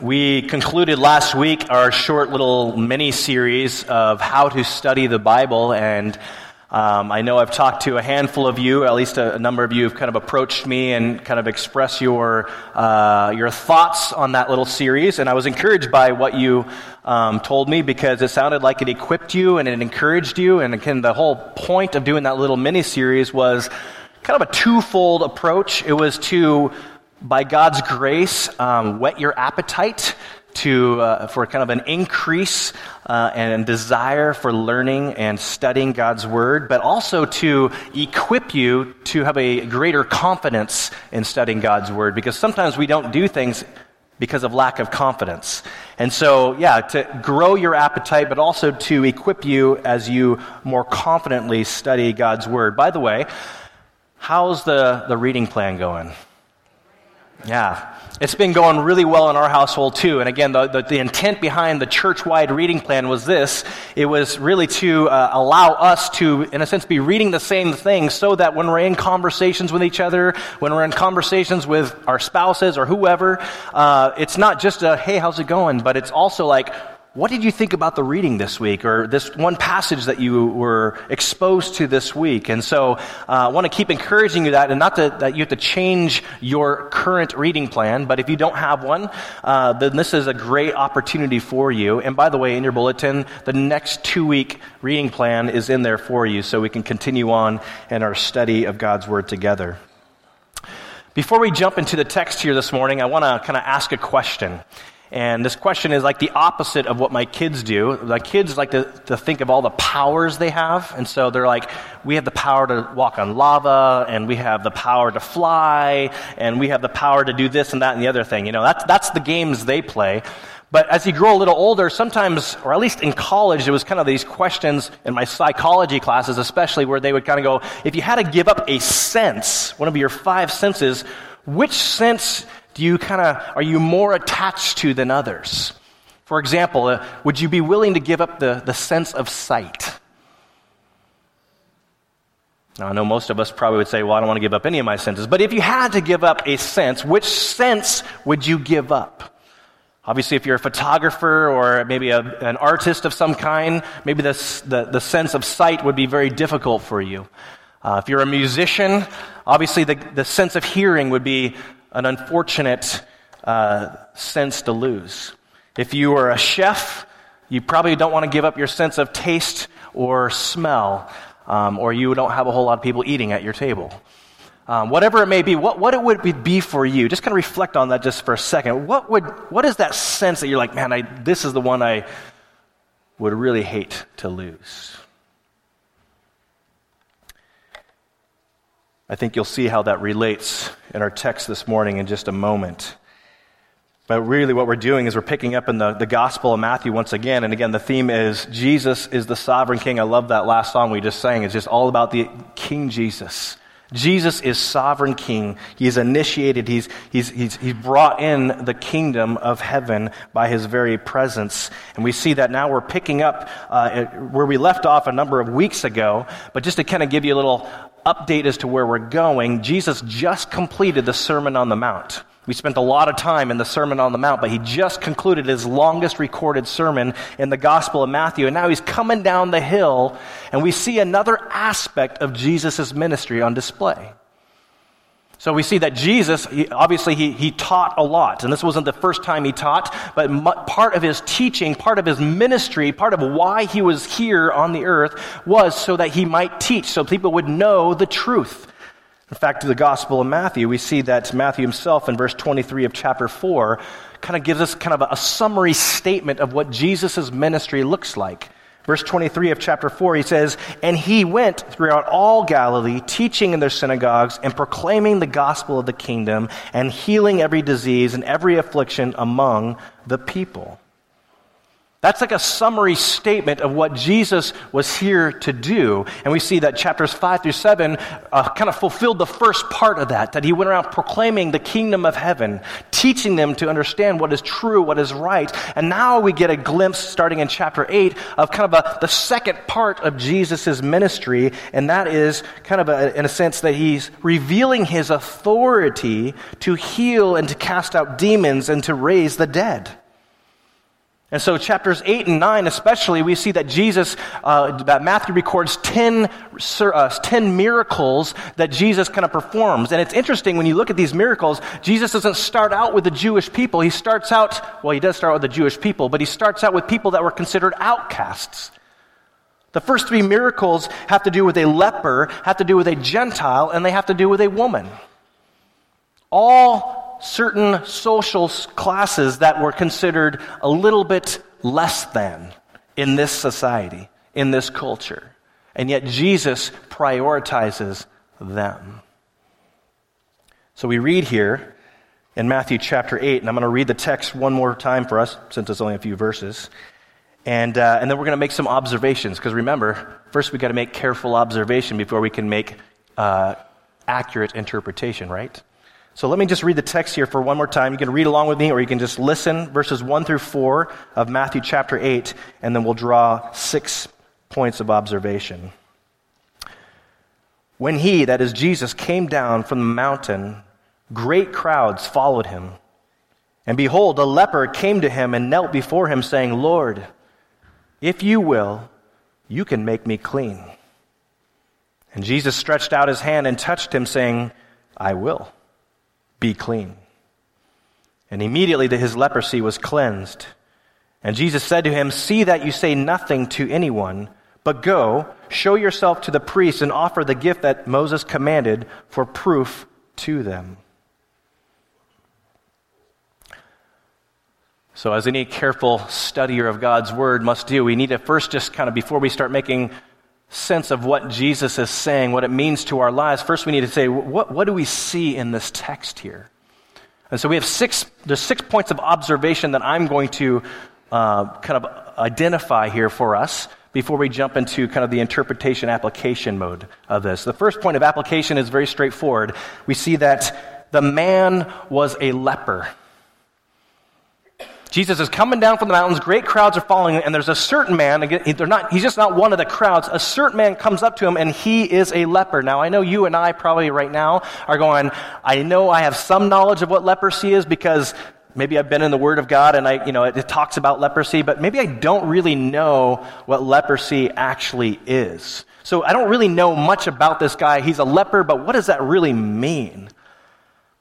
We concluded last week our short little mini series of how to study the Bible, and um, I know I've talked to a handful of you, at least a, a, number of you have kind of approached me and kind of expressed your, uh, your thoughts on that little series, and I was encouraged by what you um, told me because it sounded like it equipped you and it encouraged you, and again, the whole point of doing that little mini series was kind of a twofold approach. It was to by God's grace, um, whet your appetite to, uh, for kind of an increase uh, and desire for learning and studying God's Word, but also to equip you to have a greater confidence in studying God's Word, because sometimes we don't do things because of lack of confidence. And so, yeah, to grow your appetite, but also to equip you as you more confidently study God's Word. By the way, how's the, the reading plan going? Yeah. It's been going really well in our household too. And again, the, the, the intent behind the church wide reading plan was this it was really to uh, allow us to, in a sense, be reading the same thing so that when we're in conversations with each other, when we're in conversations with our spouses or whoever, uh, it's not just a, hey, how's it going? But it's also like, what did you think about the reading this week or this one passage that you were exposed to this week? And so uh, I want to keep encouraging you that, and not to, that you have to change your current reading plan, but if you don't have one, uh, then this is a great opportunity for you. And by the way, in your bulletin, the next two week reading plan is in there for you so we can continue on in our study of God's Word together. Before we jump into the text here this morning, I want to kind of ask a question. And this question is like the opposite of what my kids do. My kids like to, to think of all the powers they have. And so they're like, we have the power to walk on lava, and we have the power to fly, and we have the power to do this and that and the other thing. You know, that's, that's the games they play. But as you grow a little older, sometimes, or at least in college, there was kind of these questions in my psychology classes, especially, where they would kind of go, if you had to give up a sense, one of your five senses, which sense do you kind of, are you more attached to than others? For example, uh, would you be willing to give up the, the sense of sight? Now, I know most of us probably would say, well, I don't want to give up any of my senses. But if you had to give up a sense, which sense would you give up? Obviously, if you're a photographer or maybe a, an artist of some kind, maybe the, the, the, sense of sight would be very difficult for you. Uh, if you're a musician, obviously the, the sense of hearing would be an unfortunate uh, sense to lose. If you are a chef, you probably don't want to give up your sense of taste or smell, um, or you don't have a whole lot of people eating at your table. Um, whatever it may be, what, what it would be for you, just kind of reflect on that just for a second. What, would, what is that sense that you're like, man, I, this is the one I would really hate to lose? I think you'll see how that relates in our text this morning in just a moment. But really, what we're doing is we're picking up in the, the Gospel of Matthew once again. And again, the theme is Jesus is the sovereign king. I love that last song we just sang. It's just all about the King Jesus. Jesus is sovereign king. He's initiated, he's, he's, he's, he's brought in the kingdom of heaven by his very presence. And we see that now we're picking up uh, where we left off a number of weeks ago. But just to kind of give you a little update as to where we're going, Jesus just completed the Sermon on the Mount. We spent a lot of time in the Sermon on the Mount, but he just concluded his longest recorded sermon in the Gospel of Matthew. And now he's coming down the hill, and we see another aspect of Jesus' ministry on display. So we see that Jesus, he, obviously, he, he taught a lot. And this wasn't the first time he taught, but part of his teaching, part of his ministry, part of why he was here on the earth was so that he might teach, so people would know the truth. In fact, in the Gospel of Matthew, we see that Matthew himself in verse 23 of chapter 4 kind of gives us kind of a, a summary statement of what Jesus' ministry looks like. Verse 23 of chapter 4, he says, And he went throughout all Galilee, teaching in their synagogues and proclaiming the gospel of the kingdom and healing every disease and every affliction among the people. That's like a summary statement of what Jesus was here to do. And we see that chapters 5 through 7 uh, kind of fulfilled the first part of that, that he went around proclaiming the kingdom of heaven, teaching them to understand what is true, what is right. And now we get a glimpse, starting in chapter 8, of kind of a, the second part of Jesus' ministry, and that is kind of a, in a sense that he's revealing his authority to heal and to cast out demons and to raise the dead. And so, chapters 8 and 9, especially, we see that Jesus, uh, that Matthew records 10, uh, 10 miracles that Jesus kind of performs. And it's interesting when you look at these miracles, Jesus doesn't start out with the Jewish people. He starts out, well, he does start with the Jewish people, but he starts out with people that were considered outcasts. The first three miracles have to do with a leper, have to do with a Gentile, and they have to do with a woman. All certain social classes that were considered a little bit less than in this society, in this culture. And yet Jesus prioritizes them. So we read here in Matthew chapter 8, and I'm going to read the text one more time for us, since it's only a few verses. And, uh, and then we're going to make some observations, because remember, first we've got to make careful observation before we can make uh, accurate interpretation, right? So let me just read the text here for one more time. You can read along with me, or you can just listen, verses 1 through 4 of Matthew chapter 8, and then we'll draw six points of observation. When he, that is Jesus, came down from the mountain, great crowds followed him. And behold, a leper came to him and knelt before him, saying, Lord, if you will, you can make me clean. And Jesus stretched out his hand and touched him, saying, I will be clean. And immediately his leprosy was cleansed. And Jesus said to him, See that you say nothing to anyone, but go, show yourself to the priest, and offer the gift that Moses commanded for proof to them. So, as any careful studier of God's word must do, we need to first just kind of, before we start making sense of what Jesus is saying, what it means to our lives, first we need to say, what, what do we see in this text here? And so we have six, there's six points of observation that I'm going to uh, kind of identify here for us before we jump into kind of the interpretation application mode of this. The first point of application is very straightforward. We see that the man was a leper. Jesus is coming down from the mountains, great crowds are following him, and there's a certain man, not, he's just not one of the crowds, a certain man comes up to him and he is a leper. Now, I know you and I probably right now are going, I know I have some knowledge of what leprosy is because maybe I've been in the Word of God and I, you know, it, it talks about leprosy, but maybe I don't really know what leprosy actually is. So I don't really know much about this guy. He's a leper, but what does that really mean?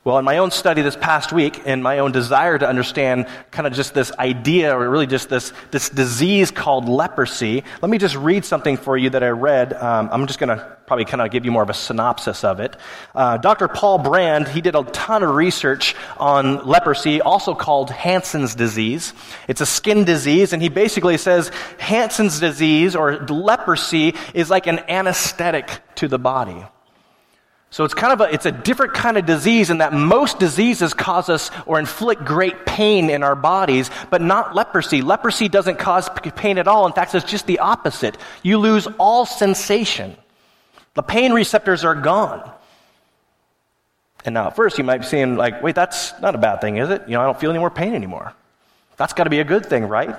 Well, in my own study this past week, in my own desire to understand kind of just this idea, or really just this, this disease called leprosy, let me just read something for you that I read. Um, I'm just going to probably kind of give you more of a synopsis of it. Uh, Dr. Paul Brand, he did a ton of research on leprosy, also called Hansen's disease. It's a skin disease, and he basically says Hansen's disease or leprosy is like an anesthetic to the body. So it's kind of a, it's a different kind of disease in that most diseases cause us or inflict great pain in our bodies, but not leprosy. Leprosy doesn't cause pain at all. In fact, it's just the opposite. You lose all sensation. The pain receptors are gone. And now at first you might be saying like, wait, that's not a bad thing, is it? You know, I don't feel any more pain anymore. That's got to be a good thing, right?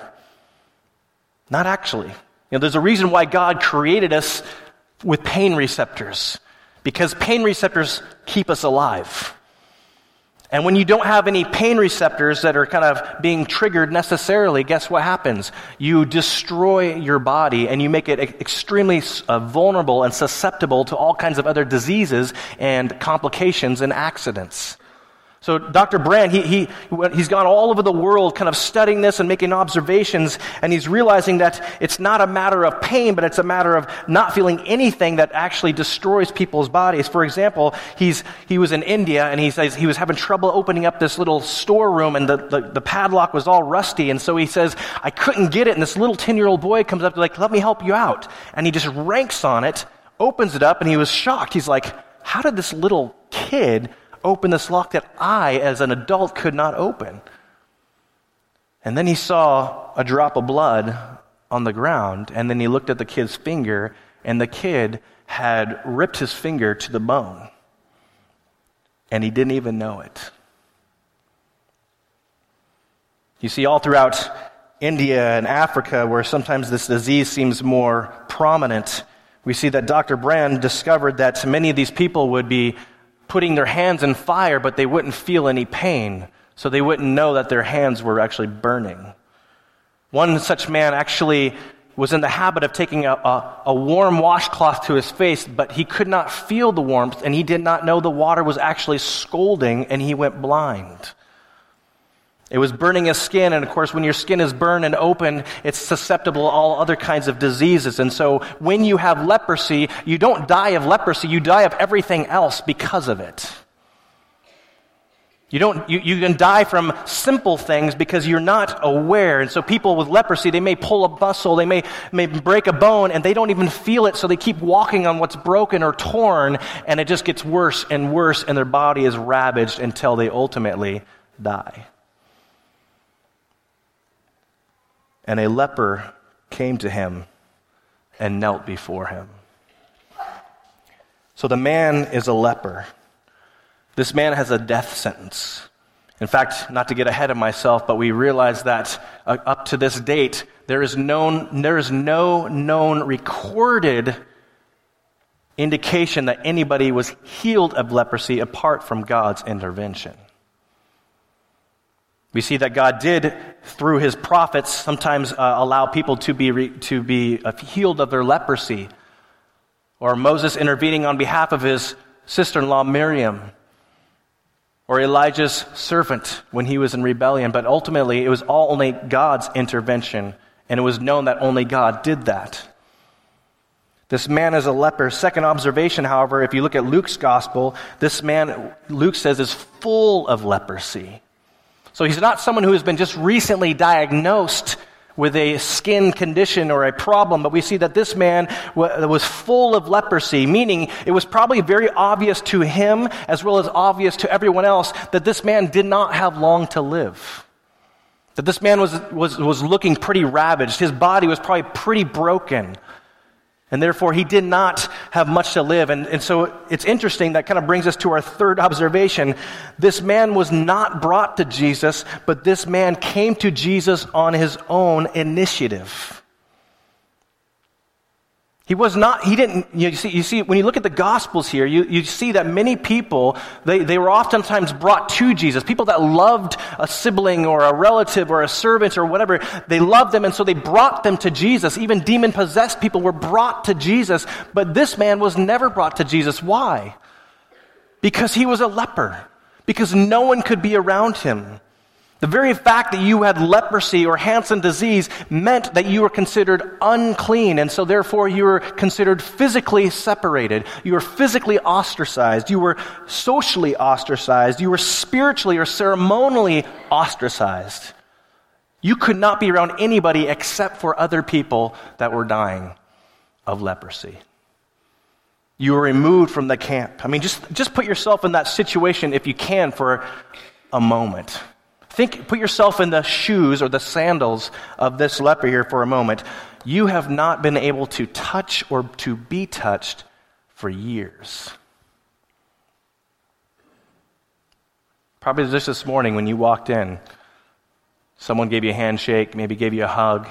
Not actually. You know, there's a reason why God created us with pain receptors because pain receptors keep us alive. And when you don't have any pain receptors that are kind of being triggered necessarily, guess what happens? You destroy your body and you make it extremely uh, vulnerable and susceptible to all kinds of other diseases and complications and accidents. So Dr. Brand, he, he, he's gone all over the world kind of studying this and making observations, and he's realizing that it's not a matter of pain, but it's a matter of not feeling anything that actually destroys people's bodies. For example, he's, he was in India, and he says he was having trouble opening up this little storeroom, and the, the, the padlock was all rusty, and so he says, I couldn't get it, and this little 10-year-old boy comes up to like, let me help you out. And he just ranks on it, opens it up, and he was shocked. He's like, how did this little kid open this lock that I, as an adult, could not open. And then he saw a drop of blood on the ground, and then he looked at the kid's finger, and the kid had ripped his finger to the bone. And he didn't even know it. You see, all throughout India and Africa, where sometimes this disease seems more prominent, we see that Dr. Brand discovered that many of these people would be putting their hands in fire, but they wouldn't feel any pain so they wouldn't know that their hands were actually burning. One such man actually was in the habit of taking a, a, a, warm washcloth to his face, but he could not feel the warmth and he did not know the water was actually scalding and he went blind. It was burning his skin, and of course, when your skin is burned and open, it's susceptible to all other kinds of diseases. And so, when you have leprosy, you don't die of leprosy, you die of everything else because of it. You, don't, you, you can die from simple things because you're not aware. And so people with leprosy, they may pull a muscle, they may, may break a bone, and they don't even feel it, so they keep walking on what's broken or torn, and it just gets worse and worse, and their body is ravaged until they ultimately die. And a leper came to him and knelt before him. So the man is a leper. This man has a death sentence. In fact, not to get ahead of myself, but we realize that uh, up to this date, there is, known, there is no known recorded indication that anybody was healed of leprosy apart from God's intervention. We see that God did, through his prophets, sometimes uh, allow people to be, re- to be uh, healed of their leprosy, or Moses intervening on behalf of his sister in law Miriam or Elijah's servant when he was in rebellion, but ultimately it was all only God's intervention, and it was known that only God did that. This man is a leper. Second observation, however, if you look at Luke's gospel, this man, Luke says, is full of leprosy. So he's not someone who has been just recently diagnosed with a skin condition or a problem, but we see that this man was full of leprosy, meaning it was probably very obvious to him as well as obvious to everyone else that this man did not have long to live. That this man was, was, was looking pretty ravaged. His body was probably pretty broken. And therefore, he did not have much to live. And, and so it's interesting, that kind of brings us to our third observation. This man was not brought to Jesus, but this man came to Jesus on his own initiative. He was not, he didn't, you see, you see, when you look at the Gospels here, you, you see that many people, they, they were oftentimes brought to Jesus. People that loved a sibling or a relative or a servant or whatever, they loved them and so they brought them to Jesus. Even demon possessed people were brought to Jesus, but this man was never brought to Jesus. Why? Because he was a leper. Because no one could be around him. The very fact that you had leprosy or Hansen disease meant that you were considered unclean, and so therefore you were considered physically separated. You were physically ostracized. You were socially ostracized. You were spiritually or ceremonially ostracized. You could not be around anybody except for other people that were dying of leprosy. You were removed from the camp. I mean, just, just put yourself in that situation if you can for a moment. Think, put yourself in the shoes or the sandals of this leper here for a moment. You have not been able to touch or to be touched for years. Probably just this morning when you walked in, someone gave you a handshake, maybe gave you a hug,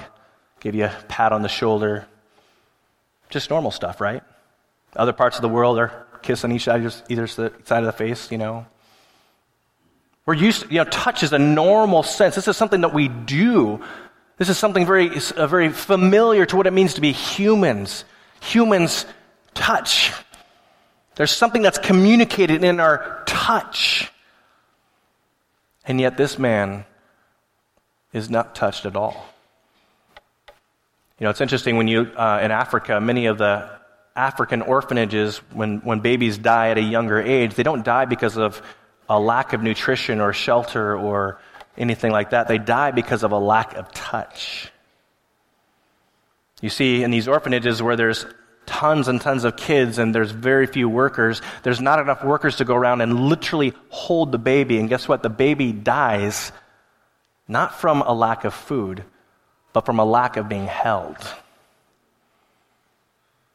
gave you a pat on the shoulder. Just normal stuff, right? Other parts of the world are kissing each other, either side of the face, you know. We're used to, you know, touch is a normal sense. This is something that we do. This is something very, uh, very familiar to what it means to be humans. Humans touch. There's something that's communicated in our touch. And yet this man is not touched at all. You know, it's interesting when you, uh, in Africa, many of the African orphanages, when, when babies die at a younger age, they don't die because of a lack of nutrition or shelter or anything like that. They die because of a lack of touch. You see, in these orphanages where there's tons and tons of kids and there's very few workers, there's not enough workers to go around and literally hold the baby. And guess what? The baby dies not from a lack of food, but from a lack of being held.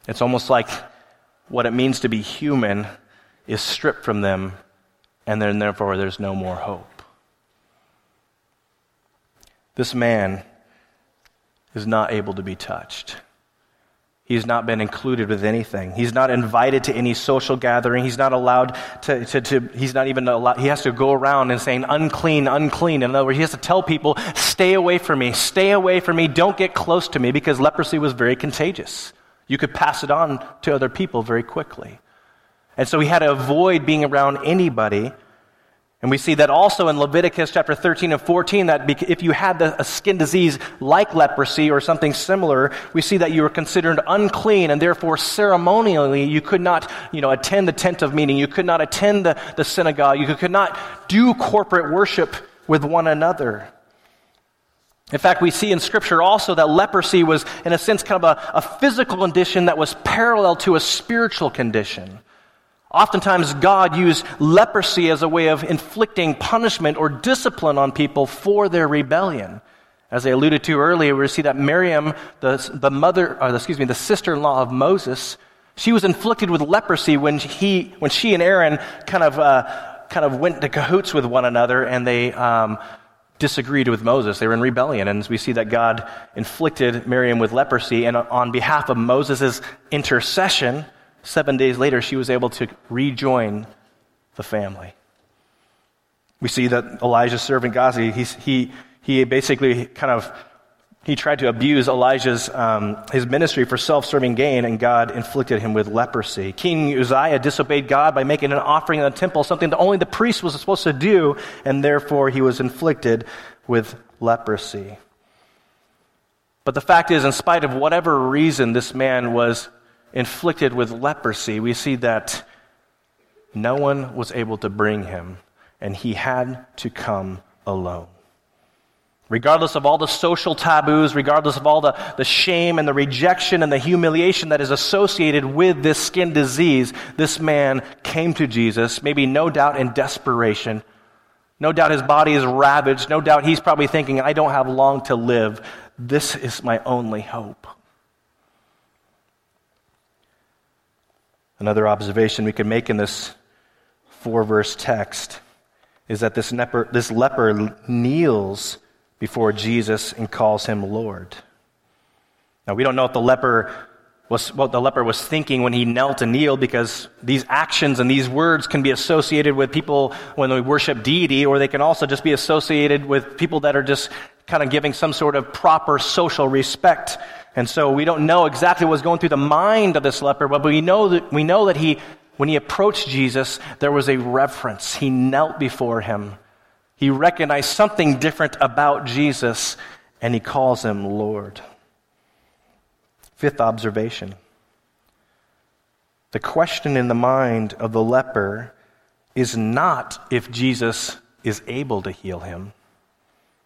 It's almost like what it means to be human is stripped from them, and then therefore there's no more hope. This man is not able to be touched. He's not been included with anything. He's not invited to any social gathering. He's not allowed to, to, to, he's not even allowed, he has to go around and saying, unclean, unclean. In other words, he has to tell people, stay away from me, stay away from me, don't get close to me, because leprosy was very contagious. You could pass it on to other people very quickly. And so he had to avoid being around anybody and we see that also in Leviticus chapter 13 and 14 that if you had a skin disease like leprosy or something similar, we see that you were considered unclean and therefore ceremonially you could not, you know, attend the tent of meeting. You could not attend the, the synagogue. You could not do corporate worship with one another. In fact, we see in Scripture also that leprosy was, in a sense, kind of a, a physical condition that was parallel to a spiritual condition. Oftentimes, God used leprosy as a way of inflicting punishment or discipline on people for their rebellion. As I alluded to earlier, we see that Miriam, the, the mother, or excuse me, the sister-in-law of Moses, she was inflicted with leprosy when he, when she and Aaron kind of, uh, kind of went to cahoots with one another and they um, disagreed with Moses. They were in rebellion, and we see that God inflicted Miriam with leprosy, and on behalf of Moses' intercession, Seven days later, she was able to rejoin the family. We see that Elijah's servant Gehazi, he, he basically kind of he tried to abuse Elijah's um, his ministry for self-serving gain, and God inflicted him with leprosy. King Uzziah disobeyed God by making an offering in the temple, something that only the priest was supposed to do, and therefore he was inflicted with leprosy. But the fact is, in spite of whatever reason this man was inflicted with leprosy, we see that no one was able to bring him, and he had to come alone. Regardless of all the social taboos, regardless of all the, the shame and the rejection and the humiliation that is associated with this skin disease, this man came to Jesus, maybe no doubt in desperation. No doubt his body is ravaged. No doubt he's probably thinking, I don't have long to live. This is my only hope. Another observation we can make in this four verse text is that this leper, this leper kneels before Jesus and calls him Lord. Now, we don't know if the leper was, what the leper was thinking when he knelt and kneeled because these actions and these words can be associated with people when they worship deity, or they can also just be associated with people that are just kind of giving some sort of proper social respect and so we don't know exactly what was going through the mind of this leper, but we know that, we know that he, when he approached Jesus, there was a reverence. He knelt before him. He recognized something different about Jesus, and he calls him Lord. Fifth observation. The question in the mind of the leper is not if Jesus is able to heal him.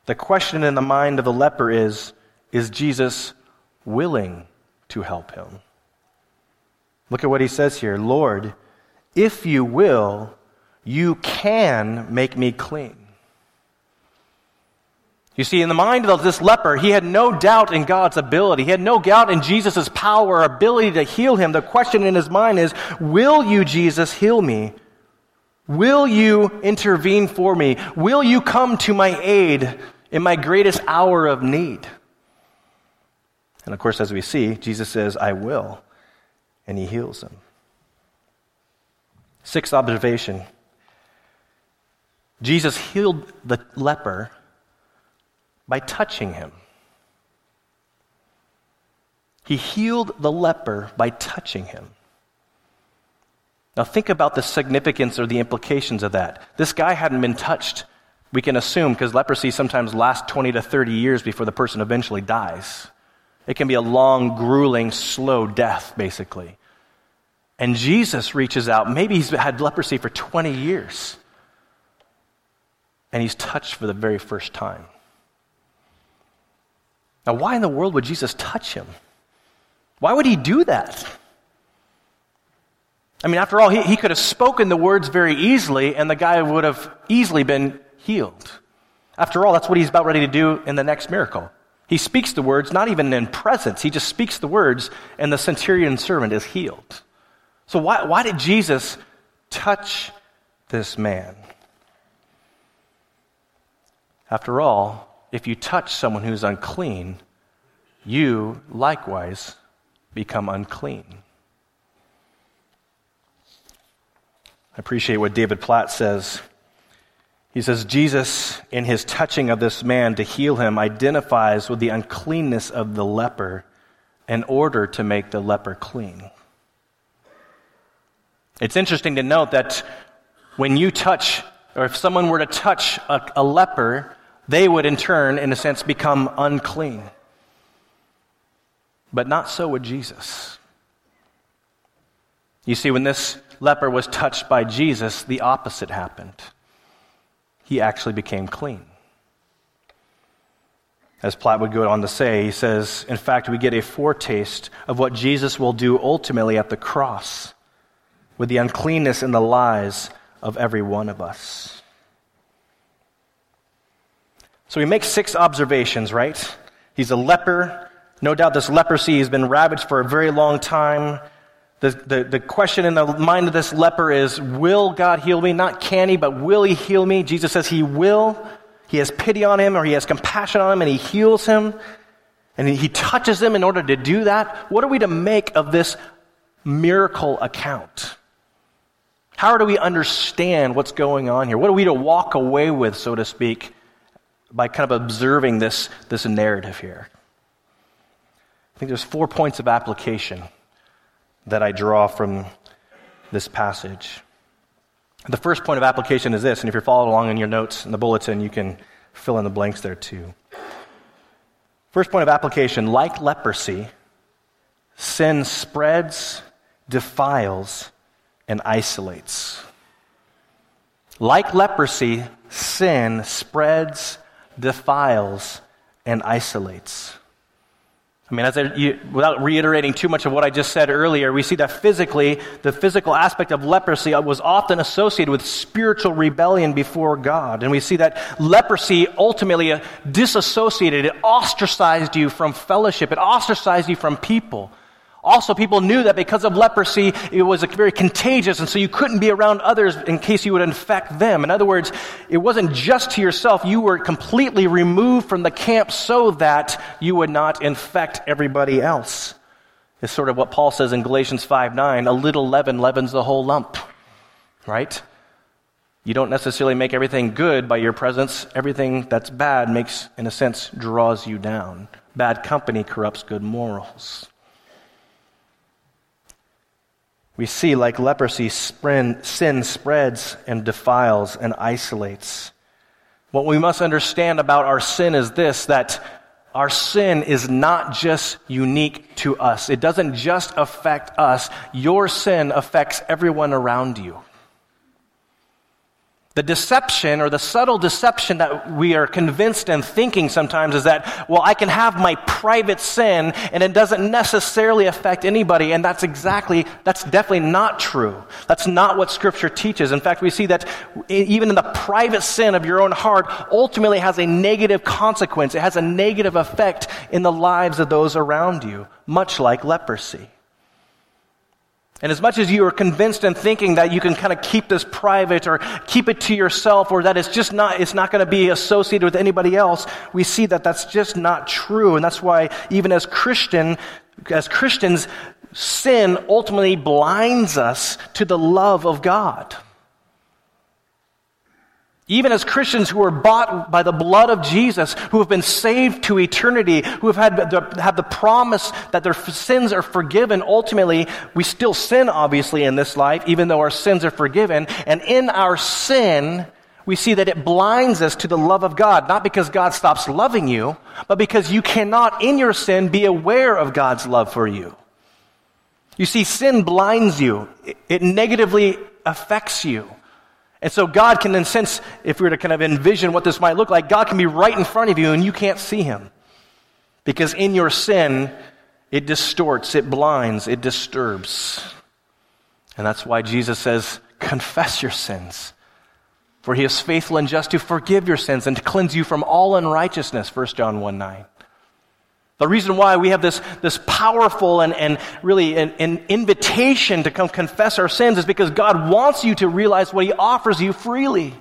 The question in the mind of the leper is, is Jesus willing to help him. Look at what he says here Lord, if you will, you can make me clean. You see, in the mind of this leper, he had no doubt in God's ability. He had no doubt in Jesus' power or ability to heal him. The question in his mind is Will you, Jesus, heal me? Will you intervene for me? Will you come to my aid in my greatest hour of need? And of course, as we see, Jesus says, I will, and he heals him. Sixth observation Jesus healed the leper by touching him. He healed the leper by touching him. Now, think about the significance or the implications of that. This guy hadn't been touched, we can assume, because leprosy sometimes lasts 20 to 30 years before the person eventually dies. It can be a long, grueling, slow death, basically. And Jesus reaches out. Maybe he's had leprosy for 20 years. And he's touched for the very first time. Now, why in the world would Jesus touch him? Why would he do that? I mean, after all, he, he could have spoken the words very easily, and the guy would have easily been healed. After all, that's what he's about ready to do in the next miracle. He speaks the words, not even in presence, he just speaks the words, and the centurion servant is healed. So, why, why did Jesus touch this man? After all, if you touch someone who's unclean, you likewise become unclean. I appreciate what David Platt says. He says, Jesus, in his touching of this man to heal him, identifies with the uncleanness of the leper in order to make the leper clean. It's interesting to note that when you touch, or if someone were to touch a, a leper, they would in turn, in a sense, become unclean. But not so with Jesus. You see, when this leper was touched by Jesus, the opposite happened. He actually became clean. As Platt would go on to say, he says, in fact, we get a foretaste of what Jesus will do ultimately at the cross with the uncleanness and the lies of every one of us. So we make six observations, right? He's a leper. No doubt this leprosy has been ravaged for a very long time. The, the, the question in the mind of this leper is Will God heal me? Not can he, but will he heal me? Jesus says he will. He has pity on him or he has compassion on him and he heals him. And he touches him in order to do that. What are we to make of this miracle account? How do we understand what's going on here? What are we to walk away with, so to speak, by kind of observing this, this narrative here? I think there's four points of application that I draw from this passage. The first point of application is this, and if you're following along in your notes in the bulletin, you can fill in the blanks there too. First point of application like leprosy, sin spreads, defiles, and isolates. Like leprosy, sin spreads, defiles, and isolates. I mean, as I, you, without reiterating too much of what I just said earlier, we see that physically, the physical aspect of leprosy was often associated with spiritual rebellion before God. And we see that leprosy ultimately uh, disassociated, it ostracized you from fellowship, it ostracized you from people. Also, people knew that because of leprosy, it was very contagious, and so you couldn't be around others in case you would infect them. In other words, it wasn't just to yourself, you were completely removed from the camp so that you would not infect everybody else. It's sort of what Paul says in Galatians 5 9 a little leaven leavens the whole lump, right? You don't necessarily make everything good by your presence. Everything that's bad makes, in a sense, draws you down. Bad company corrupts good morals. We see, like leprosy, sin spreads and defiles and isolates. What we must understand about our sin is this that our sin is not just unique to us. It doesn't just affect us. Your sin affects everyone around you. The deception or the subtle deception that we are convinced and thinking sometimes is that, well, I can have my private sin and it doesn't necessarily affect anybody. And that's exactly, that's definitely not true. That's not what scripture teaches. In fact, we see that even in the private sin of your own heart ultimately has a negative consequence. It has a negative effect in the lives of those around you, much like leprosy. And as much as you are convinced and thinking that you can kind of keep this private or keep it to yourself or that it's just not, it's not going to be associated with anybody else, we see that that's just not true. And that's why even as Christian, as Christians, sin ultimately blinds us to the love of God. Even as Christians who are bought by the blood of Jesus, who have been saved to eternity, who have had the, have the promise that their sins are forgiven, ultimately, we still sin, obviously, in this life, even though our sins are forgiven. And in our sin, we see that it blinds us to the love of God, not because God stops loving you, but because you cannot, in your sin, be aware of God's love for you. You see, sin blinds you, it negatively affects you. And so God can, in sense, if we were to kind of envision what this might look like, God can be right in front of you and you can't see him. Because in your sin, it distorts, it blinds, it disturbs. And that's why Jesus says, confess your sins. For he is faithful and just to forgive your sins and to cleanse you from all unrighteousness, 1 John 1 9. The reason why we have this, this powerful and, and really an, an invitation to come confess our sins is because God wants you to realize what He offers you freely,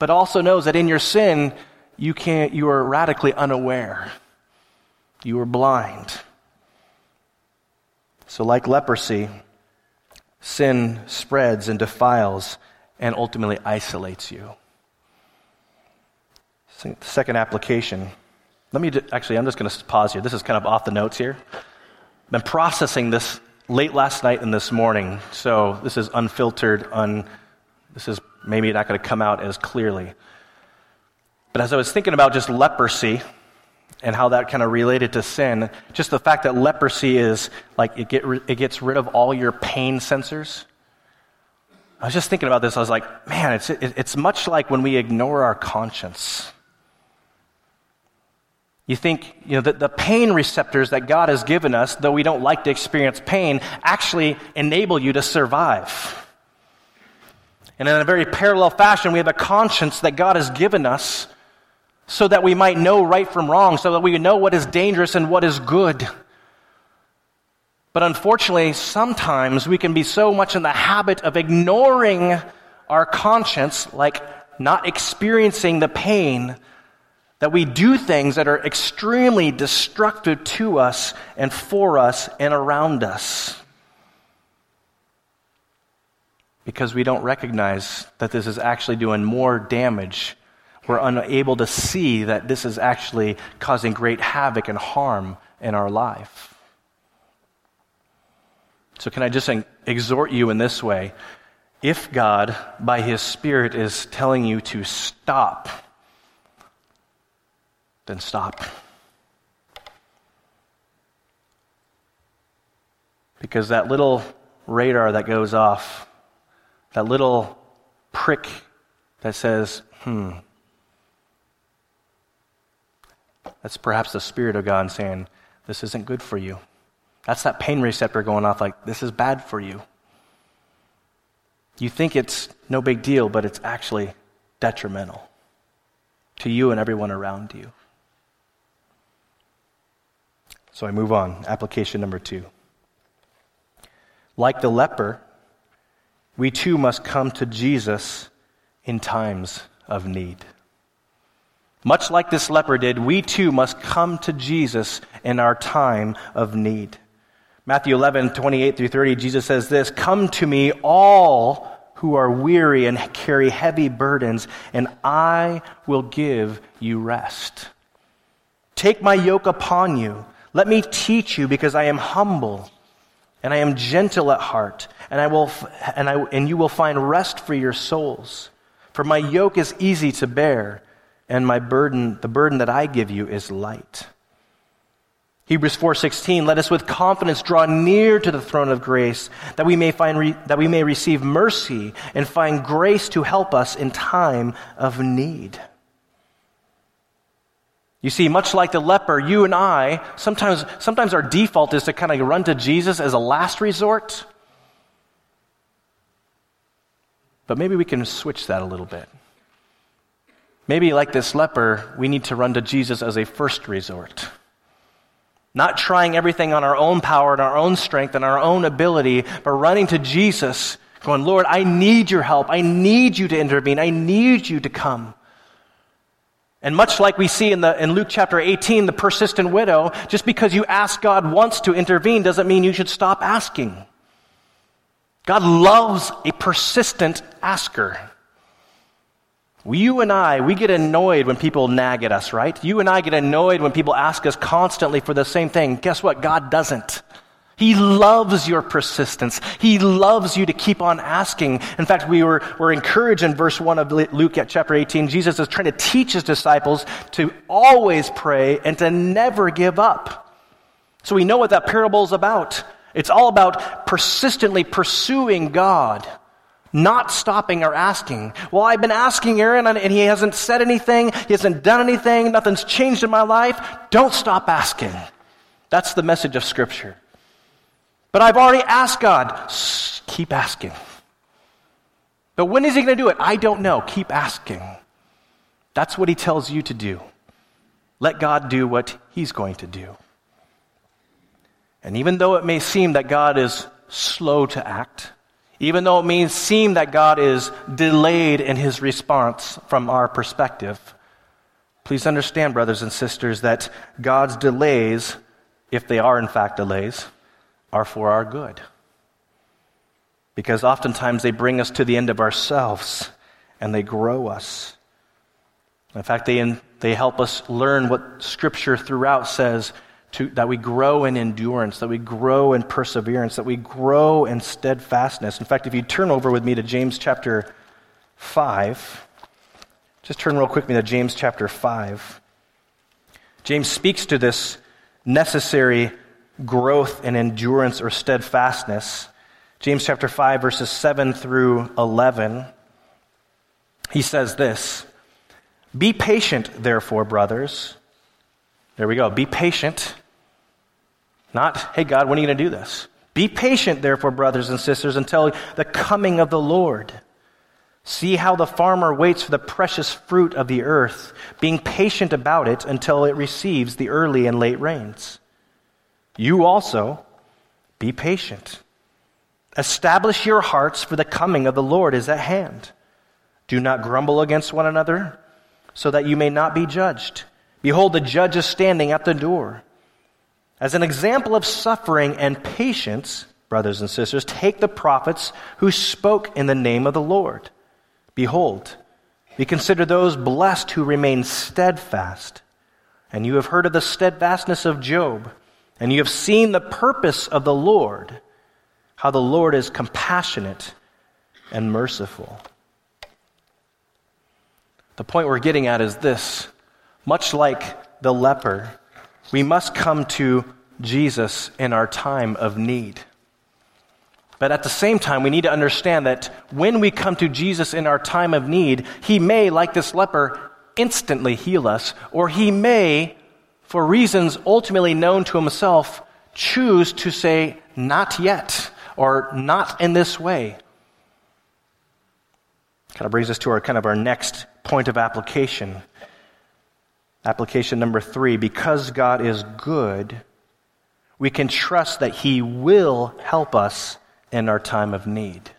but also knows that in your sin, you, can't, you are radically unaware. You are blind. So, like leprosy, sin spreads and defiles and ultimately isolates you. Second application let me actually, I'm just going to pause here. This is kind of off the notes here. I've been processing this late last night and this morning, so this is unfiltered, un, this is maybe not going to come out as clearly. But as I was thinking about just leprosy and how that kind of related to sin, just the fact that leprosy is like it, get, it gets rid of all your pain sensors. I was just thinking about this. I was like, man, it's, it, it's much like when we ignore our conscience. You think, you know, that the pain receptors that God has given us, though we don't like to experience pain, actually enable you to survive. And in a very parallel fashion, we have a conscience that God has given us so that we might know right from wrong, so that we know what is dangerous and what is good. But unfortunately, sometimes we can be so much in the habit of ignoring our conscience, like not experiencing the pain that we do things that are extremely destructive to us and for us and around us. Because we don't recognize that this is actually doing more damage. We're unable to see that this is actually causing great havoc and harm in our life. So, can I just exhort you in this way? If God, by His Spirit, is telling you to stop, then stop. Because that little radar that goes off, that little prick that says, hmm, that's perhaps the Spirit of God saying, this isn't good for you. That's that pain receptor going off like, this is bad for you. You think it's no big deal, but it's actually detrimental to you and everyone around you. So I move on. Application number two. Like the leper, we too must come to Jesus in times of need. Much like this leper did, we too must come to Jesus in our time of need. Matthew 11, 28 through 30, Jesus says this Come to me, all who are weary and carry heavy burdens, and I will give you rest. Take my yoke upon you let me teach you because I am humble and I am gentle at heart, and, I will, and, I, and you will find rest for your souls. For my yoke is easy to bear, and my burden, the burden that I give you, is light. Hebrews 4:16 let us with confidence draw near to the throne of grace that we may find re- that we may receive mercy and find grace to help us in time of need. You see, much like the leper, you and I, sometimes, sometimes our default is to kind of run to Jesus as a last resort. But maybe we can switch that a little bit. Maybe, like this leper, we need to run to Jesus as a first resort. Not trying everything on our own power and our own strength and our own ability, but running to Jesus, going, Lord, I need your help. I need you to intervene. I need you to come. And much like we see in, the, in Luke chapter 18, the persistent widow, just because you ask God once to intervene doesn't mean you should stop asking. God loves a persistent asker. You and I, we get annoyed when people nag at us, right? You and I get annoyed when people ask us constantly for the same thing. Guess what? God doesn't. He loves your persistence. He loves you to keep on asking. In fact, we were, were encouraged in verse 1 of Luke at chapter 18. Jesus is trying to teach his disciples to always pray and to never give up. So we know what that parable is about. It's all about persistently pursuing God, not stopping or asking. Well, I've been asking Aaron and he hasn't said anything, he hasn't done anything, nothing's changed in my life. Don't stop asking. That's the message of Scripture. But I've already asked God. Keep asking. But when is he going to do it? I don't know. Keep asking. That's what he tells you to do. Let God do what he's going to do. And even though it may seem that God is slow to act, even though it may seem that God is delayed in his response from our perspective, please understand, brothers and sisters, that God's delays, if they are in fact delays, are for our good. Because oftentimes they bring us to the end of ourselves and they grow us. In fact, they, they help us learn what Scripture throughout says to, that we grow in endurance, that we grow in perseverance, that we grow in steadfastness. In fact, if you turn over with me to James chapter 5, just turn real quickly to James chapter 5. James speaks to this necessary growth and endurance or steadfastness. James chapter 5, verses 7 through 11. He says this Be patient, therefore, brothers. There we go. Be patient not, hey, God, when are you going to do this? Be patient, therefore, brothers and sisters, until the coming of the Lord. See how the farmer waits for the precious fruit of the earth, being patient about it until it receives the early and late rains. You also be patient. Establish your hearts, for the coming of the Lord is at hand. Do not grumble against one another, so that you may not be judged. Behold, the judge is standing at the door. As an example of suffering and patience, brothers and sisters, take the prophets who spoke in the name of the Lord. Behold, we consider those blessed who remain steadfast. And you have heard of the steadfastness of Job, and you have seen the purpose of the Lord, how the Lord is compassionate and merciful. The point we're getting at is this much like the leper, we must come to Jesus in our time of need. But at the same time, we need to understand that when we come to Jesus in our time of need, he may, like this leper, instantly heal us, or he may, for reasons ultimately known to himself, choose to say, not yet, or not in this way. Kind of brings us to our kind of our next point of application. Application number three because God is good, we can trust that He will help us in our time of need.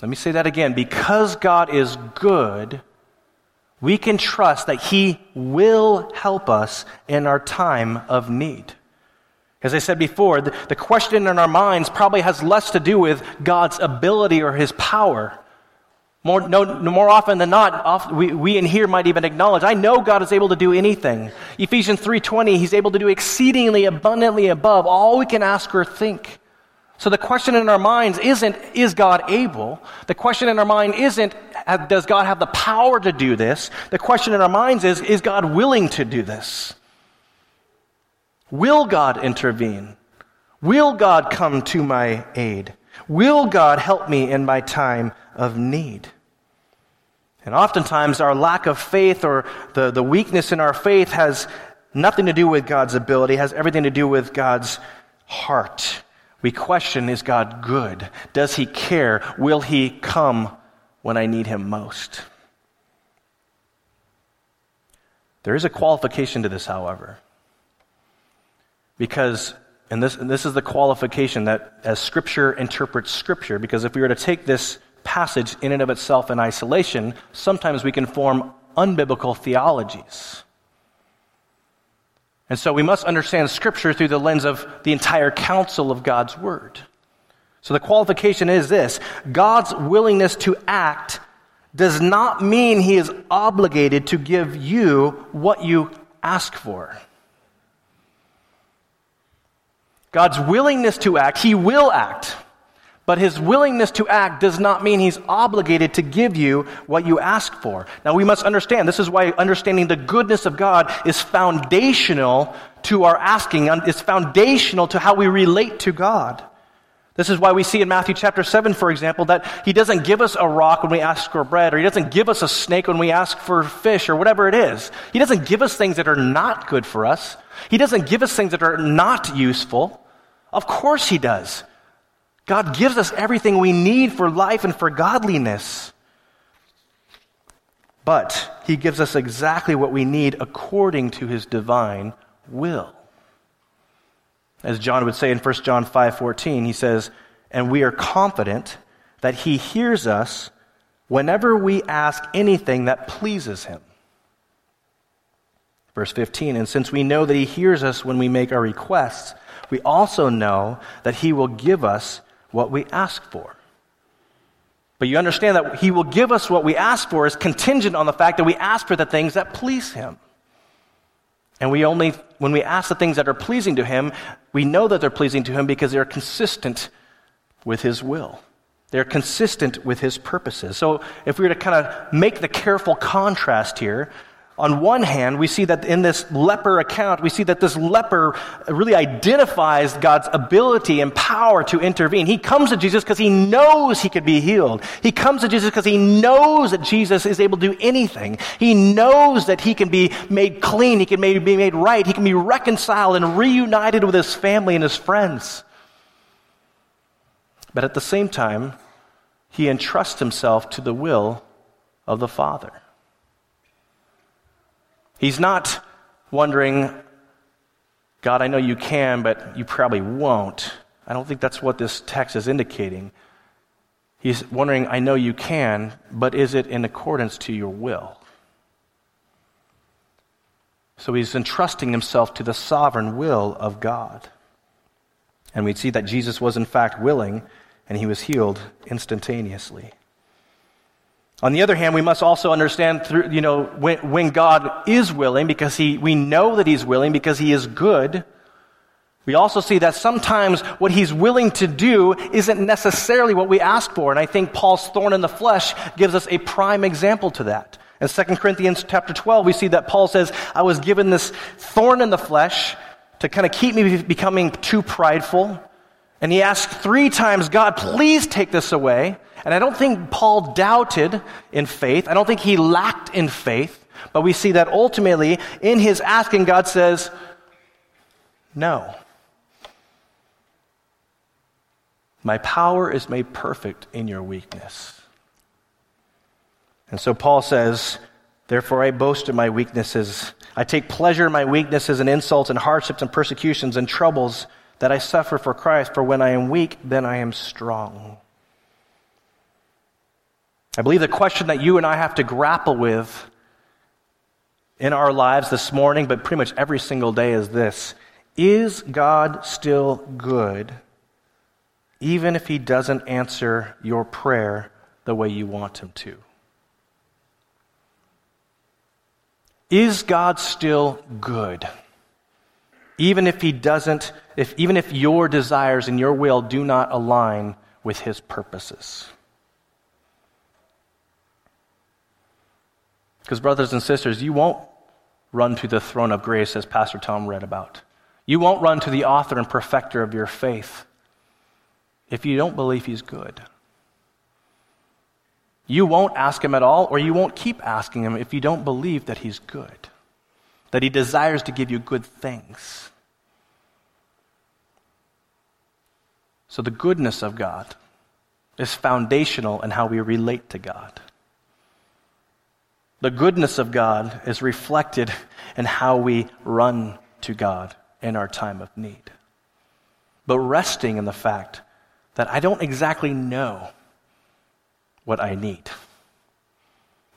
Let me say that again. Because God is good, we can trust that He will help us in our time of need. As I said before, the, the question in our minds probably has less to do with God's ability or His power more, no, more often than not, we, we in here might even acknowledge, I know God is able to do anything. Ephesians 3.20, He's able to do exceedingly abundantly above all we can ask or think. So the question in our minds isn't, is God able? The question in our mind isn't, does God have the power to do this? The question in our minds is, is God willing to do this? Will God intervene? Will God come to my aid? Will God help me in my time of need? And oftentimes, our lack of faith or the, the weakness in our faith has nothing to do with God's ability, has everything to do with God's heart. We question is God good? Does He care? Will He come when I need Him most? There is a qualification to this, however. Because and this, and this is the qualification that as Scripture interprets Scripture, because if we were to take this passage in and of itself in isolation, sometimes we can form unbiblical theologies. And so we must understand Scripture through the lens of the entire counsel of God's Word. So the qualification is this God's willingness to act does not mean He is obligated to give you what you ask for. God's willingness to act, He will act. But his willingness to act does not mean he's obligated to give you what you ask for. Now, we must understand this is why understanding the goodness of God is foundational to our asking, it's foundational to how we relate to God. This is why we see in Matthew chapter 7, for example, that he doesn't give us a rock when we ask for bread, or he doesn't give us a snake when we ask for fish, or whatever it is. He doesn't give us things that are not good for us. He doesn't give us things that are not useful. Of course he does. God gives us everything we need for life and for godliness. But he gives us exactly what we need according to his divine will. As John would say in 1 John 5:14, he says, "And we are confident that he hears us whenever we ask anything that pleases him." Verse 15, "And since we know that he hears us when we make our requests, we also know that he will give us what we ask for." But you understand that he will give us what we ask for is contingent on the fact that we ask for the things that please him. And we only, when we ask the things that are pleasing to Him, we know that they're pleasing to Him because they're consistent with His will. They're consistent with His purposes. So if we were to kind of make the careful contrast here, on one hand, we see that in this leper account, we see that this leper really identifies God's ability and power to intervene. He comes to Jesus because he knows he could be healed. He comes to Jesus because he knows that Jesus is able to do anything. He knows that he can be made clean, he can be made right, he can be reconciled and reunited with his family and his friends. But at the same time, he entrusts himself to the will of the Father. He's not wondering, God, I know you can, but you probably won't. I don't think that's what this text is indicating. He's wondering, I know you can, but is it in accordance to your will? So he's entrusting himself to the sovereign will of God. And we see that Jesus was, in fact, willing, and he was healed instantaneously. On the other hand, we must also understand through, you know, when, when God is willing, because he, we know that He's willing because He is good. We also see that sometimes what He's willing to do isn't necessarily what we ask for. And I think Paul's thorn in the flesh gives us a prime example to that. In 2 Corinthians chapter 12, we see that Paul says, I was given this thorn in the flesh to kind of keep me becoming too prideful. And he asked three times, God, please take this away. And I don't think Paul doubted in faith. I don't think he lacked in faith. But we see that ultimately, in his asking, God says, No. My power is made perfect in your weakness. And so Paul says, Therefore, I boast in my weaknesses. I take pleasure in my weaknesses and insults and hardships and persecutions and troubles that I suffer for Christ. For when I am weak, then I am strong. I believe the question that you and I have to grapple with in our lives this morning, but pretty much every single day, is this Is God still good, even if He doesn't answer your prayer the way you want Him to? Is God still good? Even if He doesn't, if, even if your desires and your will do not align with His purposes. Because, brothers and sisters, you won't run to the throne of grace as Pastor Tom read about. You won't run to the author and perfecter of your faith if you don't believe he's good. You won't ask him at all, or you won't keep asking him if you don't believe that he's good, that he desires to give you good things. So, the goodness of God is foundational in how we relate to God. The goodness of God is reflected in how we run to God in our time of need. But resting in the fact that I don't exactly know what I need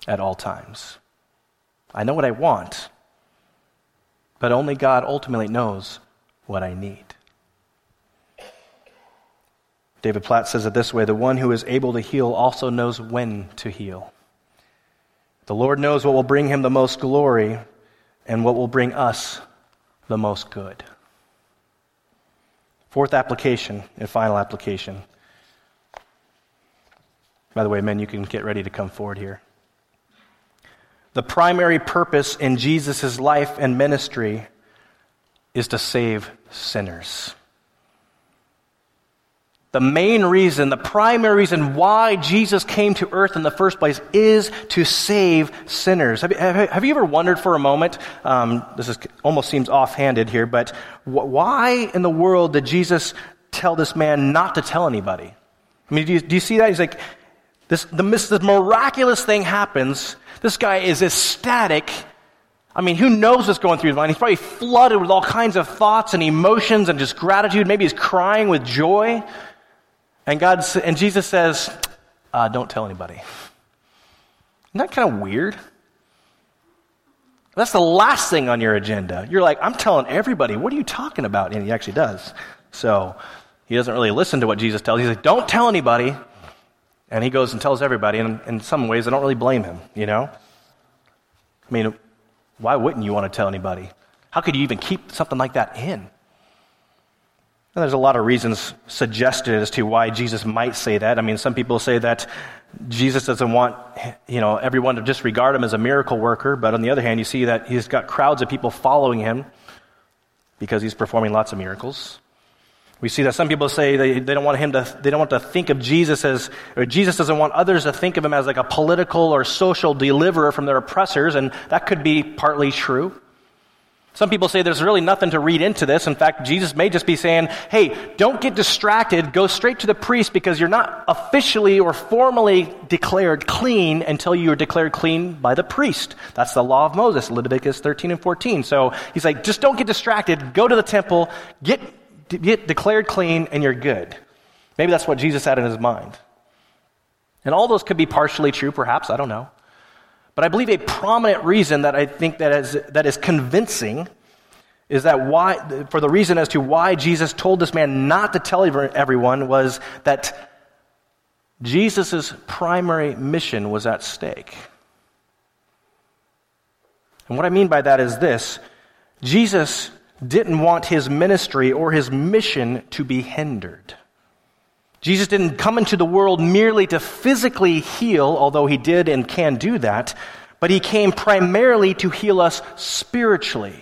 at all times. I know what I want, but only God ultimately knows what I need. David Platt says it this way the one who is able to heal also knows when to heal. The Lord knows what will bring him the most glory and what will bring us the most good. Fourth application and final application. By the way, men, you can get ready to come forward here. The primary purpose in Jesus' life and ministry is to save sinners. The main reason, the primary reason why Jesus came to earth in the first place is to save sinners. Have you, have you ever wondered for a moment, um, this is, almost seems offhanded here, but wh- why in the world did Jesus tell this man not to tell anybody. I mean, do you, do you see that? He's like, this, the, this miraculous thing happens. This guy is ecstatic. I mean, who knows what's going through his mind? He's probably flooded with all kinds of thoughts and emotions and just gratitude. Maybe he's crying with joy. And God and Jesus says, uh, "Don't tell anybody." Isn't that kind of weird? That's the last thing on your agenda. You're like, I'm telling everybody. What are you talking about? And he actually does. So he doesn't really listen to what Jesus tells. He's like, don't tell anybody. And he goes and tells everybody. And in some ways, I don't really blame him, you know? I mean, why wouldn't you want to tell anybody? How could you even keep something like that in? There's a lot of reasons suggested as to why Jesus might say that. I mean, some people say that Jesus doesn't want you know everyone to disregard him as a miracle worker, but on the other hand, you see that he's got crowds of people following him because he's performing lots of miracles. We see that some people say they, they don't want him to they don't want to think of Jesus as or Jesus doesn't want others to think of him as like a political or social deliverer from their oppressors, and that could be partly true. Some people say there's really nothing to read into this. In fact, Jesus may just be saying, hey, don't get distracted. Go straight to the priest because you're not officially or formally declared clean until you are declared clean by the priest. That's the law of Moses, Leviticus 13 and 14. So he's like, just don't get distracted. Go to the temple, get, get declared clean, and you're good. Maybe that's what Jesus had in his mind. And all those could be partially true, perhaps. I don't know. But I believe a prominent reason that I think that is, that is convincing is that why, for the reason as to why Jesus told this man not to tell everyone was that Jesus' primary mission was at stake. And what I mean by that is this Jesus didn't want his ministry or his mission to be hindered. Jesus didn't come into the world merely to physically heal, although he did and can do that, but he came primarily to heal us spiritually.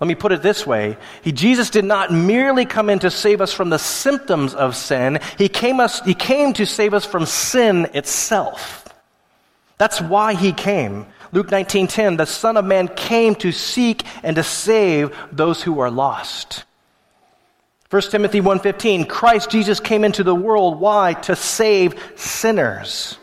Let me put it this way. He, Jesus did not merely come in to save us from the symptoms of sin. He came, us, he came to save us from sin itself. That's why he came. Luke 19:10, the Son of Man came to seek and to save those who are lost. 1 Timothy 1:15 Christ Jesus came into the world why to save sinners.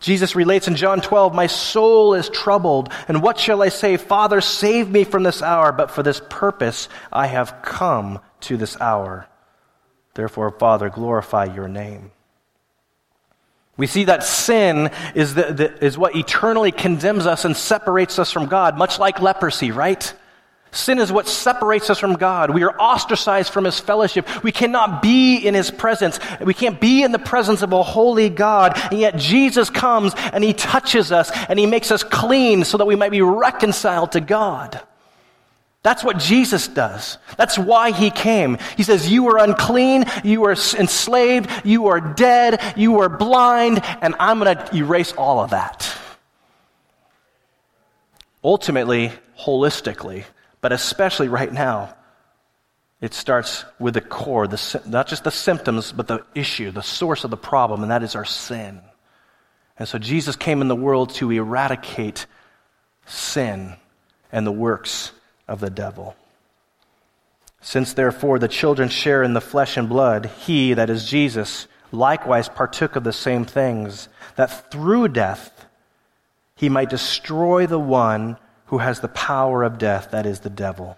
Jesus relates in John 12, My soul is troubled, and what shall I say? Father, save me from this hour, but for this purpose I have come to this hour. Therefore, Father, glorify your name. We see that sin is, the, the, is what eternally condemns us and separates us from God, much like leprosy, right? Sin is what separates us from God. We are ostracized from His fellowship. We cannot be in His presence. We can't be in the presence of a holy God. And yet Jesus comes and He touches us and He makes us clean so that we might be reconciled to God. That's what Jesus does. That's why He came. He says, You are unclean, you are enslaved, you are dead, you are blind, and I'm going to erase all of that. Ultimately, holistically, but especially right now, it starts with the core, the, not just the symptoms, but the issue, the source of the problem, and that is our sin. And so Jesus came in the world to eradicate sin and the works of the devil. Since therefore the children share in the flesh and blood, he, that is Jesus, likewise partook of the same things, that through death he might destroy the one who has the power of death, that is the devil,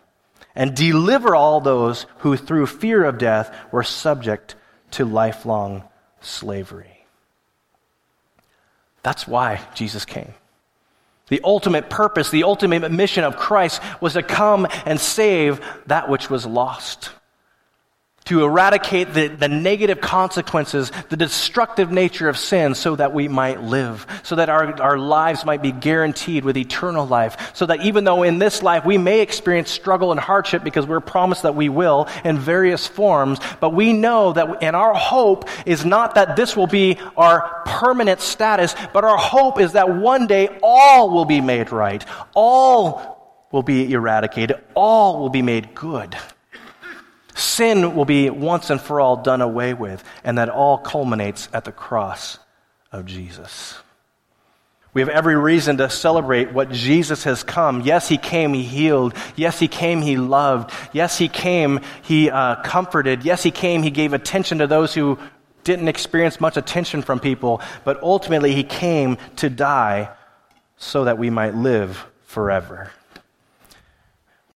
and deliver all those who through fear of death were subject to lifelong slavery. That's why Jesus came. The ultimate purpose, the ultimate mission of Christ was to come and save that which was lost to eradicate the, the negative consequences, the destructive nature of sin, so that we might live, so that our, our lives might be guaranteed with eternal life, so that even though in this life we may experience struggle and hardship because we're promised that we will in various forms, but we know that, and our hope is not that this will be our permanent status, but our hope is that one day all will be made right, all will be eradicated, all will be made good. Sin will be once and for all done away with, and that all culminates at the cross of Jesus. We have every reason to celebrate what Jesus has come. Yes, He came, He healed. Yes, He came, He loved. Yes, He came, He uh, comforted. Yes, He came, He gave attention to those who didn't experience much attention from people. But ultimately, He came to die so that we might live forever.